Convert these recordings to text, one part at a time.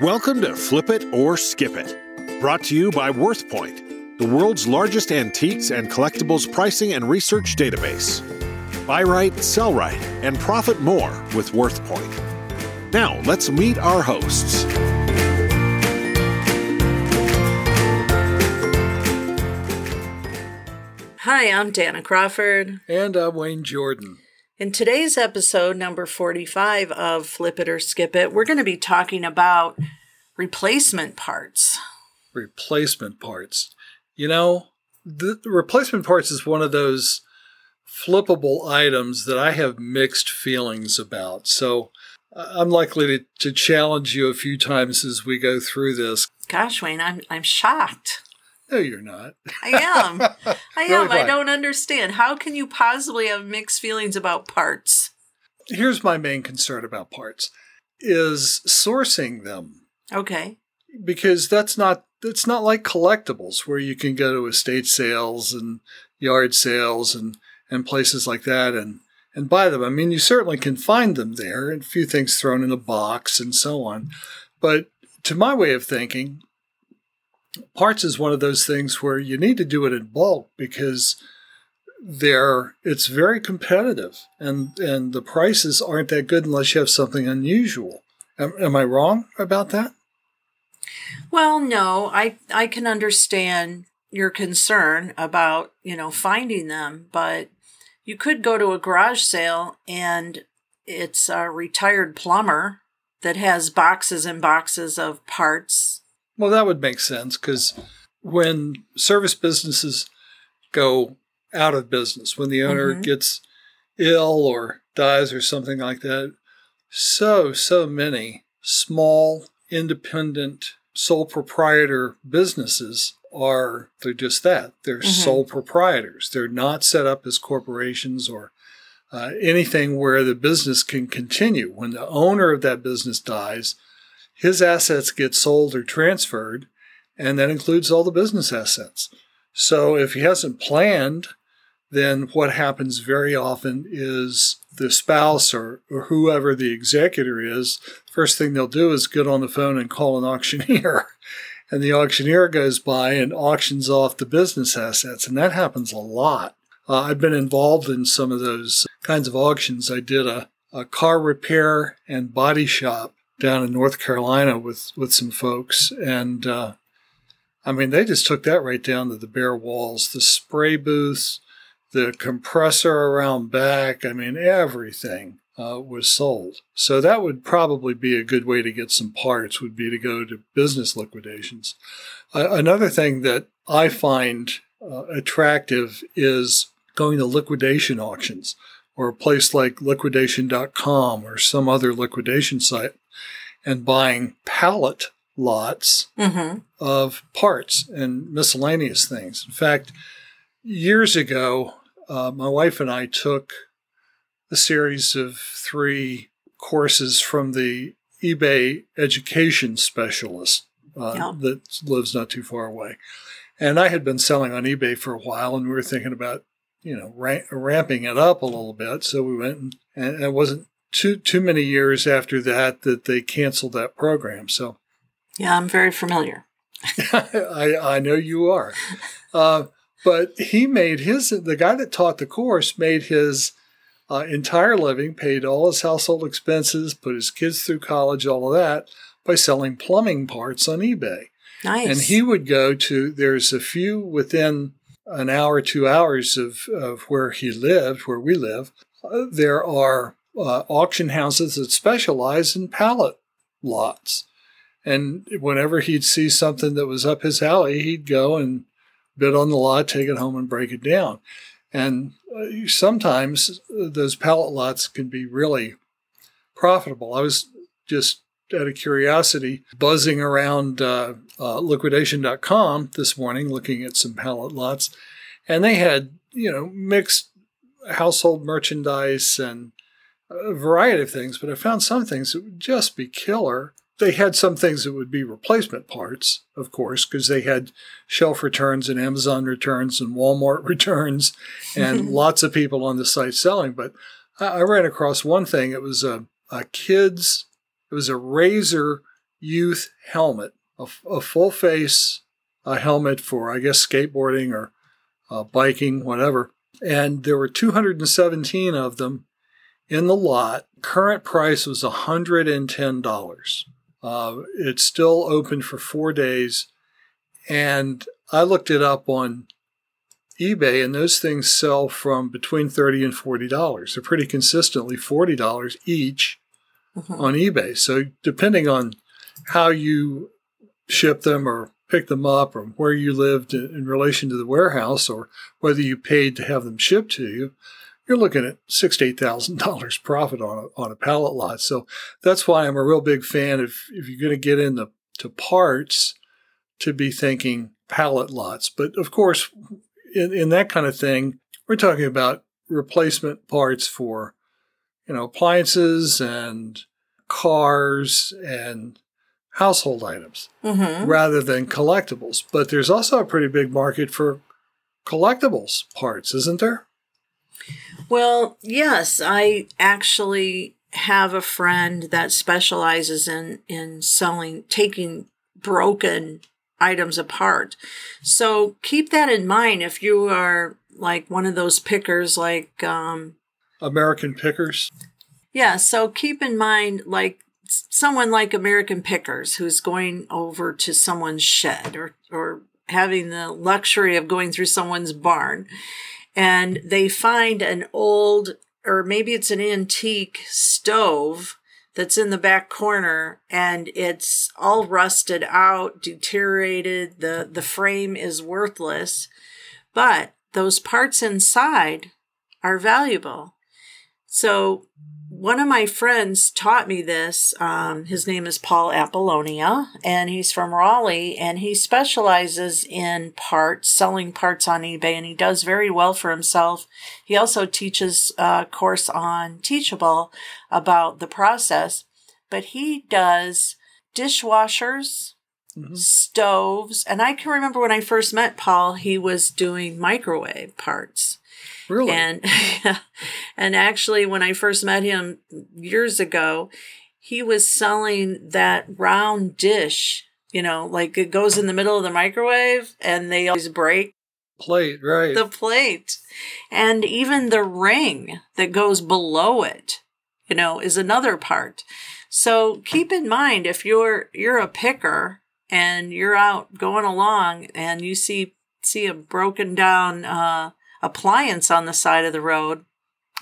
Welcome to Flip It or Skip It, brought to you by WorthPoint, the world's largest antiques and collectibles pricing and research database. Buy right, sell right, and profit more with WorthPoint. Now, let's meet our hosts. Hi, I'm Dana Crawford. And I'm Wayne Jordan. In today's episode, number 45 of Flip It or Skip It, we're going to be talking about replacement parts. Replacement parts. You know, the, the replacement parts is one of those flippable items that I have mixed feelings about. So uh, I'm likely to, to challenge you a few times as we go through this. Gosh, Wayne, I'm, I'm shocked. No, you're not. I am. I am. Really I don't understand. How can you possibly have mixed feelings about parts? Here's my main concern about parts is sourcing them Okay. because that's not it's not like collectibles where you can go to estate sales and yard sales and and places like that and and buy them. I mean, you certainly can find them there, and a few things thrown in a box and so on. But to my way of thinking, parts is one of those things where you need to do it in bulk because they're it's very competitive and and the prices aren't that good unless you have something unusual. Am, am I wrong about that? Well, no, I I can understand your concern about, you know, finding them, but you could go to a garage sale and it's a retired plumber that has boxes and boxes of parts. Well, that would make sense because when service businesses go out of business, when the owner Mhm. gets ill or dies or something like that, so, so many small, independent, sole proprietor businesses are, they're just that. They're Mhm. sole proprietors. They're not set up as corporations or uh, anything where the business can continue. When the owner of that business dies, his assets get sold or transferred, and that includes all the business assets. So if he hasn't planned, then what happens very often is the spouse or, or whoever the executor is, first thing they'll do is get on the phone and call an auctioneer. And the auctioneer goes by and auctions off the business assets. And that happens a lot. Uh, I've been involved in some of those kinds of auctions. I did a, a car repair and body shop down in North Carolina with, with some folks. And uh, I mean, they just took that right down to the bare walls, the spray booths, the compressor around back. I mean, everything uh, was sold. So that would probably be a good way to get some parts would be to go to business liquidations. Uh, another thing that I find uh, attractive is going to liquidation auctions or a place like liquidation.com or some other liquidation site and buying pallet lots Mm-hmm. of parts and miscellaneous things. In fact, years ago, uh, my wife and I took a series of three courses from the eBay education specialist uh, Yeah. that lives not too far away. And I had been selling on eBay for a while, and we were thinking about, you know, ra- ramping it up a little bit. So we went, and, and it wasn't too too many years after that that they canceled that program. So Yeah, I'm very familiar. I, I know you are. Uh, but he made his, the guy that taught the course made his uh, entire living, paid all his household expenses, put his kids through college, all of that by selling plumbing parts on eBay. Nice. And he would go to, there's a few within an hour, two hours of, of where he lived, where we live. Uh, there are uh, auction houses that specialize in pallet lots. And whenever he'd see something that was up his alley, he'd go and bid on the lot, take it home, and break it down. And uh, sometimes those pallet lots can be really profitable. I was just out of curiosity buzzing around uh, uh, liquidation.com this morning looking at some pallet lots, and they had, you know, mixed household merchandise and a variety of things, but I found some things that would just be killer. They had some things that would be replacement parts, of course, because they had shelf returns and Amazon returns and Walmart returns and lots of people on the site selling. But I I ran across one thing. It was a, a kid's, it was a razor youth helmet, a, a full face a helmet for, I guess, skateboarding or uh, biking, whatever. And there were 217 of them in the lot. Current price was $110. Uh, it's still open for four days. And I looked it up on eBay, and those things sell from between 30 and $40. They're pretty consistently $40 each mm-hmm. on eBay. So, depending on how you ship them or pick them up or where you lived in relation to the warehouse or whether you paid to have them shipped to you, you're looking at six to eight thousand dollars profit on a, on a pallet lot. So that's why I'm a real big fan of if you're going to get into to parts to be thinking pallet lots. But of course, in, in that kind of thing, we're talking about replacement parts for you know appliances and cars and household items mm-hmm. rather than collectibles. But there's also a pretty big market for collectibles parts, isn't there? Well, yes, I actually have a friend that specializes in in selling taking broken items apart. So keep that in mind if you are like one of those pickers like um American pickers. Yeah, so keep in mind like someone like American Pickers who's going over to someone's shed or, or having the luxury of going through someone's barn and they find an old or maybe it's an antique stove that's in the back corner and it's all rusted out, deteriorated, the the frame is worthless, but those parts inside are valuable. So one of my friends taught me this. Um, his name is Paul Apollonia, and he's from Raleigh, and he specializes in parts, selling parts on eBay, and he does very well for himself. He also teaches a course on Teachable about the process, but he does dishwashers, mm-hmm. stoves, and I can remember when I first met Paul, he was doing microwave parts. Really? And and actually when I first met him years ago, he was selling that round dish, you know, like it goes in the middle of the microwave and they always break plate, right. The plate. And even the ring that goes below it, you know, is another part. So keep in mind if you're you're a picker and you're out going along and you see see a broken down uh, appliance on the side of the road,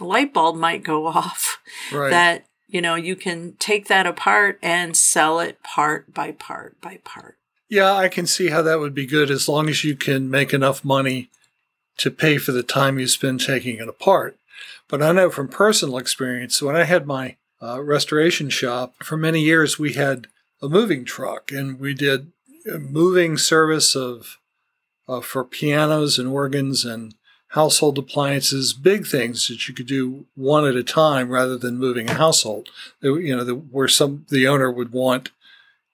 a light bulb might go off. Right. That, you know, you can take that apart and sell it part by part by part. Yeah, I can see how that would be good as long as you can make enough money to pay for the time you spend taking it apart. But I know from personal experience, when I had my uh, restoration shop, for many years we had a moving truck and we did moving service of uh, for pianos and organs and household appliances, big things that you could do one at a time rather than moving a household. You know, where some the owner would want,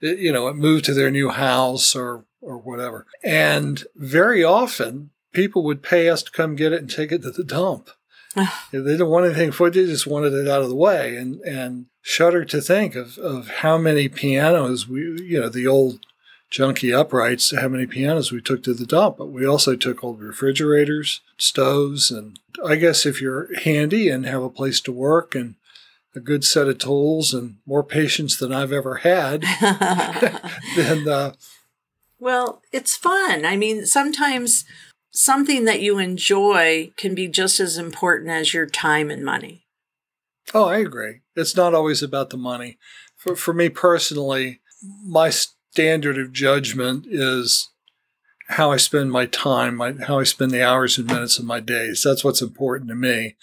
eh, you know, move to their new house or or whatever. And very often, people would pay us to come get it and take it to the dump. they didn't want anything for it; they just wanted it out of the way. And and shudder to think of of how many pianos we, you know, the old junky uprights to how many pianos we took to the dump, but we also took old refrigerators, stoves, and I guess if you're handy and have a place to work and a good set of tools and more patience than I've ever had, then. Uh, well, it's fun. I mean, sometimes something that you enjoy can be just as important as your time and money. Oh, I agree. It's not always about the money. For, for me personally, my standard of judgment is how I spend my time, my, how I spend the hours and minutes of my days. That's what's important to me.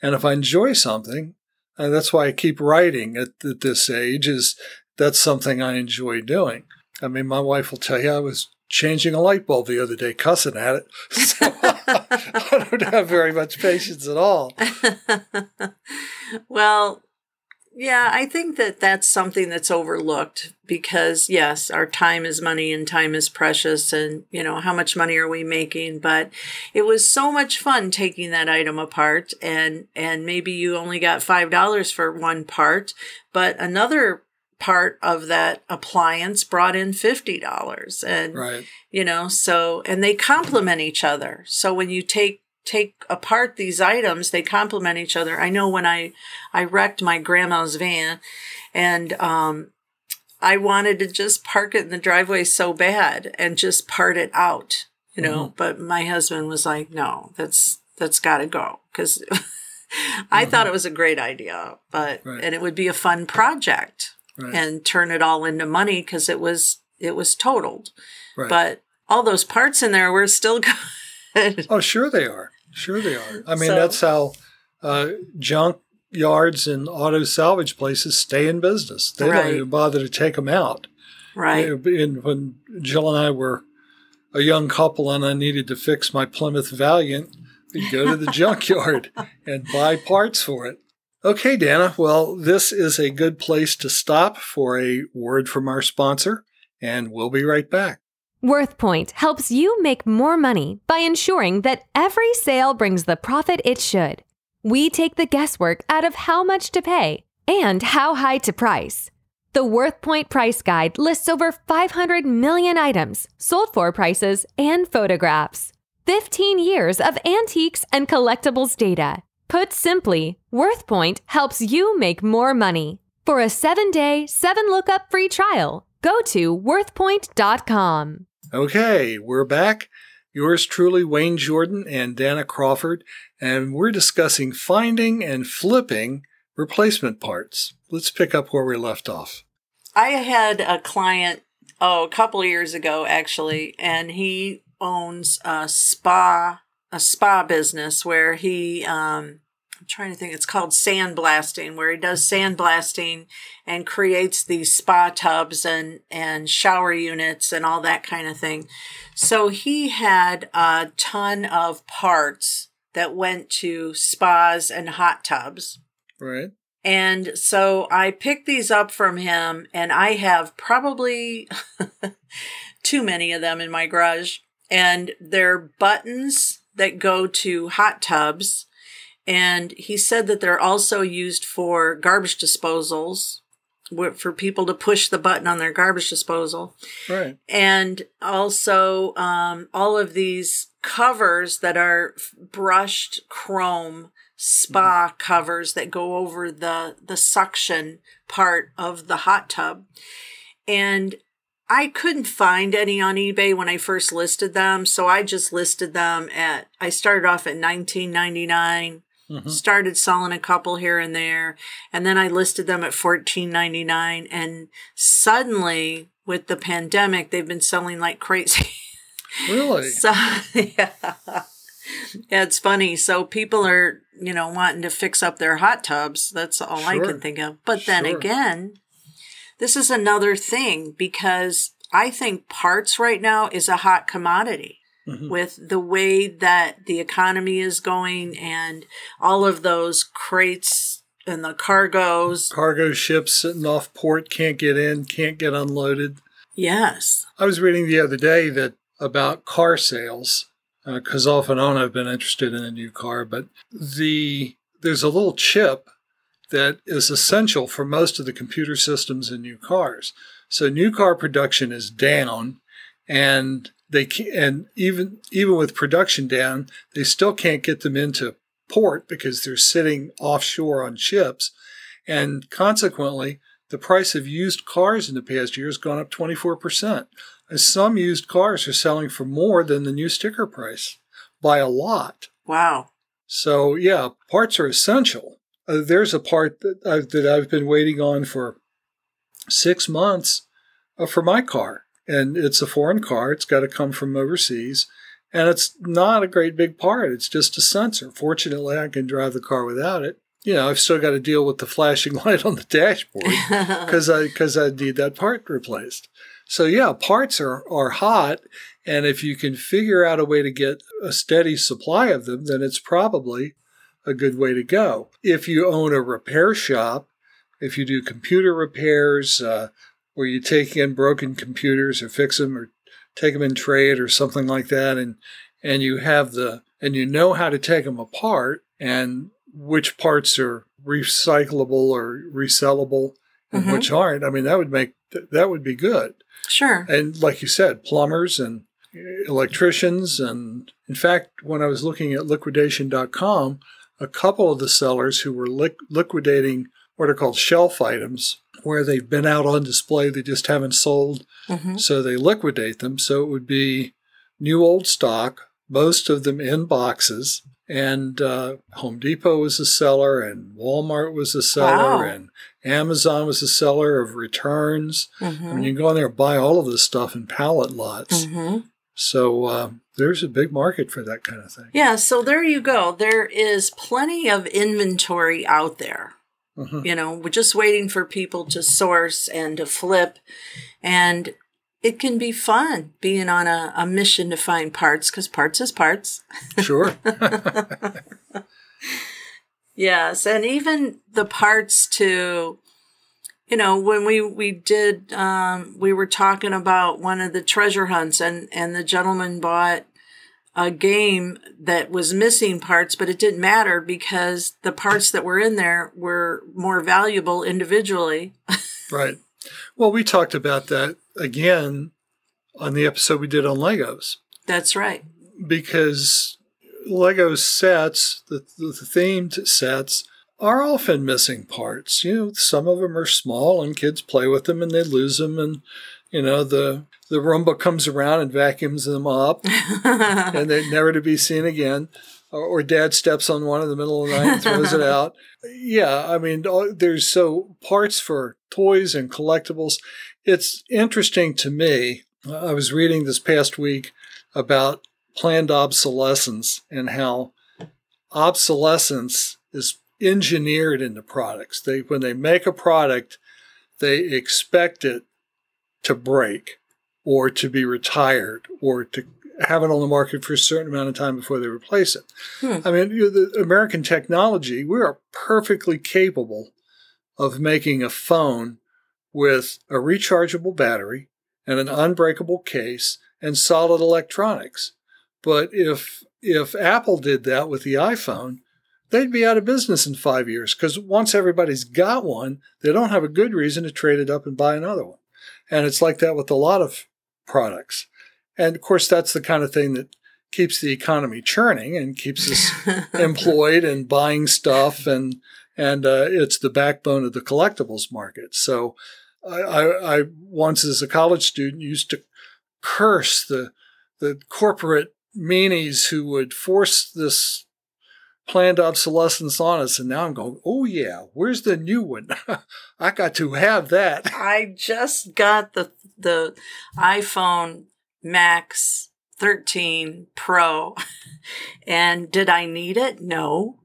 And if I enjoy something, and that's why I keep writing at, at this age, is that's something I enjoy doing. I mean, my wife will tell you I was changing a light bulb the other day, cussing at it. So I don't have very much patience at all. well, yeah, I think that that's something that's overlooked because, yes, our time is money and time is precious, and, you know, how much money are we making? But it was so much fun taking that item apart, and, and maybe you only got $5 for one part, but another part of that appliance brought in $50 and Right. you know so and they complement each other so when you take take apart these items they complement each other i know when i i wrecked my grandma's van and um i wanted to just park it in the driveway so bad and just part it out you know but my husband was like no that's that's got to go because i thought it was a great idea but Right. and it would be a fun project Right. and turn it all into money because it was it was totaled right. but all those parts in there were still good. oh, sure they are. Sure they are. I mean, So- that's how uh, junk yards and auto salvage places stay in business. They Right. don't even bother to take them out. right. And when Jill and I were a young couple and I needed to fix my Plymouth Valiant, we'd go to the junkyard and buy parts for it. Okay, Dana. Well, this is a good place to stop for a word from our sponsor, and we'll be right back. WorthPoint helps you make more money by ensuring that every sale brings the profit it should. We take the guesswork out of how much to pay and how high to price. The WorthPoint Price Guide lists over 500 million items, sold for prices, and photographs. 15 years of antiques and collectibles data. Put simply, WorthPoint helps you make more money. For a seven day, seven lookup free trial, go to worthpoint.com. Okay, we're back. Yours truly, Wayne Jordan and Dana Crawford, and we're discussing finding and flipping replacement parts. Let's pick up where we left off. I had a client, oh, a couple of years ago actually, and he owns a spa, a spa business where he, um, I'm trying to think, it's called sandblasting, where he does sandblasting and creates these spa tubs and, and shower units and all that kind of thing. So he had a ton of parts that went to spas and hot tubs. Right? And so I picked these up from him, and I have probably too many of them in my garage. And they're buttons that go to hot tubs. And he said that they're also used for garbage disposals, for people to push the button on their garbage disposal. Right. and also um, all of these covers that are brushed chrome spa covers that go over the the suction part of the hot tub. And I couldn't find any on eBay when I first listed them so I just listed them at I started off at 19.99 Mhm. started selling a couple here and there and then I listed them at $14.99 and suddenly with the pandemic they've been selling like crazy Really? so yeah yeah it's funny so people are you know wanting to fix up their hot tubs that's all i can think of but then Sure. again this is another thing because i think parts right now is a hot commodity Mhm. with the way that the economy is going and all of those crates and the cargoes Cargo ships sitting off port can't get in, can't get unloaded. yes I was reading the other day that about car sales, because off and on I've been interested in a new car, but the there's a little chip that is essential for most of the computer systems in new cars. So new car production is down, and they can, and even even with production down, they still can't get them into port because they're sitting offshore on ships, and consequently, the price of used cars in the past year has gone up 24%. And some used cars are selling for more than the new sticker price by a lot. wow So, yeah, parts are essential. Uh, there's a part that I've, that I've been waiting on for six months uh, for my car. And it's a foreign car, it's got to come from overseas. And it's not a great big part, it's just a sensor. Fortunately, I can drive the car without it. You know, I've still got to deal with the flashing light on the dashboard because I because I need that part replaced. So yeah, parts are are hot, and if you can figure out a way to get a steady supply of them, then it's probably a good way to go. If you own a repair shop, if you do computer repairs, uh, where you take in broken computers or fix them or take them in trade or something like that, and and you have the and you know how to take them apart and which parts are recyclable or resellable and Mhm. which aren't. I mean, that would make that would be good. Sure. And like you said, plumbers and electricians. And in fact, when I was looking at liquidation.com, a couple of the sellers who were liq- liquidating what are called shelf items, where they've been out on display, they just haven't sold, hmm so they liquidate them. So it would be new old stock, most of them in boxes. And uh, Home Depot was a seller, and Walmart was a seller, Wow. and Amazon was a seller of returns. I mean, you can go in there and buy all of this stuff in pallet lots. hmm So uh, there's a big market for that kind of thing. Yeah, so there you go. There is plenty of inventory out there. Mhm. You know, we're just waiting for people to source and to flip. And it can be fun being on a, a mission to find parts because parts is parts. Sure. Yes, and even the parts to, you know, when we we did, um, we were talking about one of the treasure hunts, and and the gentleman bought a game that was missing parts, but it didn't matter because the parts that were in there were more valuable individually. right. Well, we talked about that again on the episode we did on Legos That's right. because Lego sets, the, the themed sets, are often missing parts. You know, some of them are small and kids play with them and they lose them, and you know the the Roomba comes around and vacuums them up, and they're never to be seen again. Or, or Dad steps on one in the middle of the night and throws it out. Yeah, I mean, uh, there's so parts for toys and collectibles. It's interesting to me. I was reading this past week about planned obsolescence and how obsolescence is engineered into products. They when they make a product, they expect it to break or to be retired or to have it on the market for a certain amount of time before they replace it. Hmm. I mean, the American technology, we are perfectly capable of making a phone with a rechargeable battery and an unbreakable case and solid electronics. But if if Apple did that with the iPhone, they'd be out of business in five years because once everybody's got one, they don't have a good reason to trade it up and buy another one. And it's like that with a lot of products. And of course, that's the kind of thing that keeps the economy churning and keeps us employed and buying stuff and and uh, it's the backbone of the collectibles market. So I, I, I once as a college student used to curse the the corporate meanies who would force this planned obsolescence on us and now I'm going, oh yeah, where's the new one? I got to have that. I just got the the iPhone Max 13 Pro, and did I need it? No.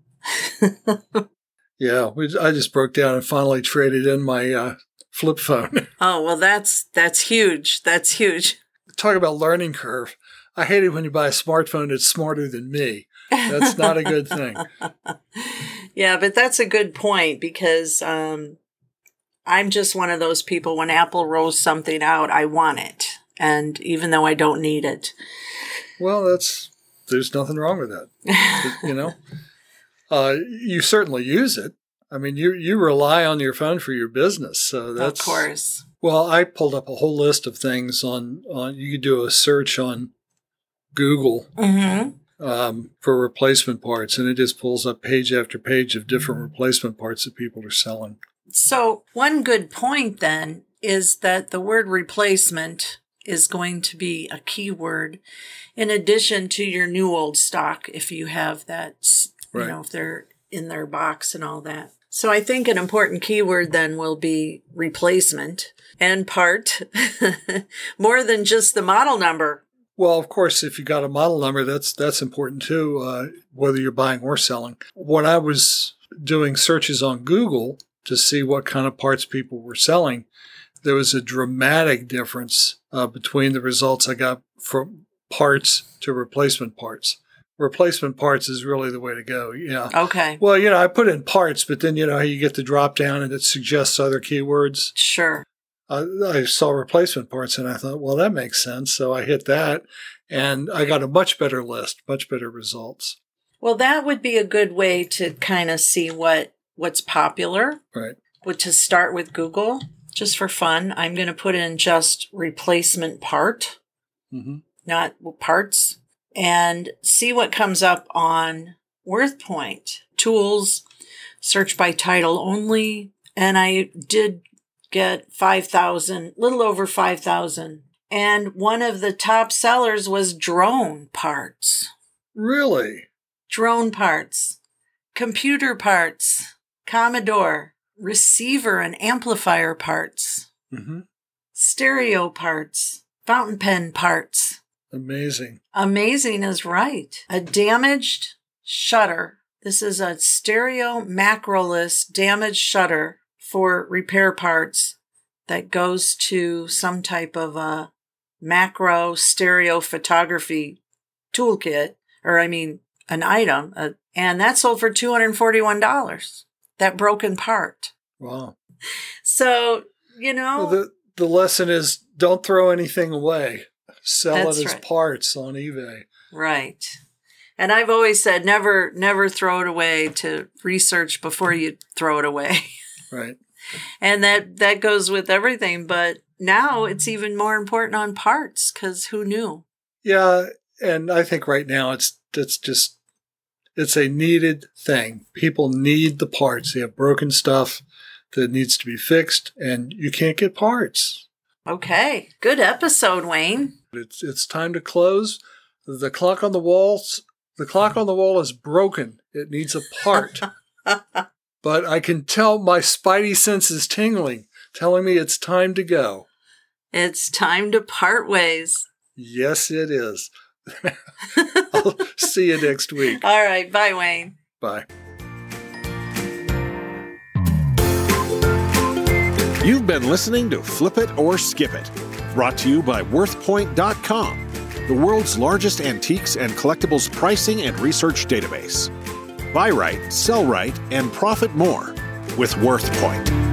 Yeah, we, I just broke down and finally traded in my uh, flip phone. Oh well, that's that's huge. That's huge. Talk about learning curve. I hate it when you buy a smartphone that's smarter than me. That's not a good thing. yeah, but that's a good point because um, I'm just one of those people. When Apple rolls something out, I want it, and even though I don't need it. Well, that's there's nothing wrong with that. You know, uh, you certainly use it. I mean, you you rely on your phone for your business, so that's of course. Well, I pulled up a whole list of things on on. You could do a search on Google Mm-hmm. Um, for replacement parts, and it just pulls up page after page of different replacement parts that people are selling. So, one good point then is that the word replacement is going to be a keyword in addition to your new old stock if you have that, you Right. know, if they're in their box and all that. So, I think an important keyword then will be replacement and part more than just the model number. Well, of course, if you got a model number, that's that's important too, uh, whether you're buying or selling. When I was doing searches on Google to see what kind of parts people were selling, there was a dramatic difference uh, between the results I got from parts to replacement parts. Replacement parts is really the way to go. Yeah. Okay. Well, you know, I put in parts, but then you know you get the drop down and it suggests other keywords. Sure. Uh, I saw replacement parts and I thought, well, that makes sense. So I hit that and I got a much better list, much better results. Well, that would be a good way to kind of see what what's popular Right. But to start with Google, just for fun, I'm going to put in just replacement part, hmm not parts, and see what comes up on WorthPoint. Tools, search by title only. And I did get 5,000, little over 5,000. And one of the top sellers was drone parts. Really? drone parts, computer parts, Commodore, receiver and amplifier parts, hmm stereo parts, fountain pen parts. Amazing. Amazing is right. A damaged shutter. This is a stereo macroless damaged shutter for repair parts that goes to some type of a macro stereo photography toolkit, or I mean, an item, uh, and that sold for $241. That broken part. Wow. So, you know, Well, the the lesson is don't throw anything away. Sell it as right. parts on eBay. right. And I've always said never, never throw it away to research before you throw it away. Right. and that, that goes with everything. But now it's mm-hmm. even more important on parts because who knew? Yeah, and I think right now it's it's just it's a needed thing. People need the parts. They have broken stuff that needs to be fixed, and you can't get parts. Okay. Good episode, Wayne. It's it's time to close. The clock on the walls the clock on the wall is broken. It needs a part. but I can tell my spidey sense is tingling, telling me it's time to go. It's time to part ways. Yes, it is. I'll see you next week. All right. Bye, Wayne. Bye. You've been listening to Flip It or Skip It, brought to you by WorthPoint.com, the world's largest antiques and collectibles pricing and research database. Buy right, sell right, and profit more with WorthPoint.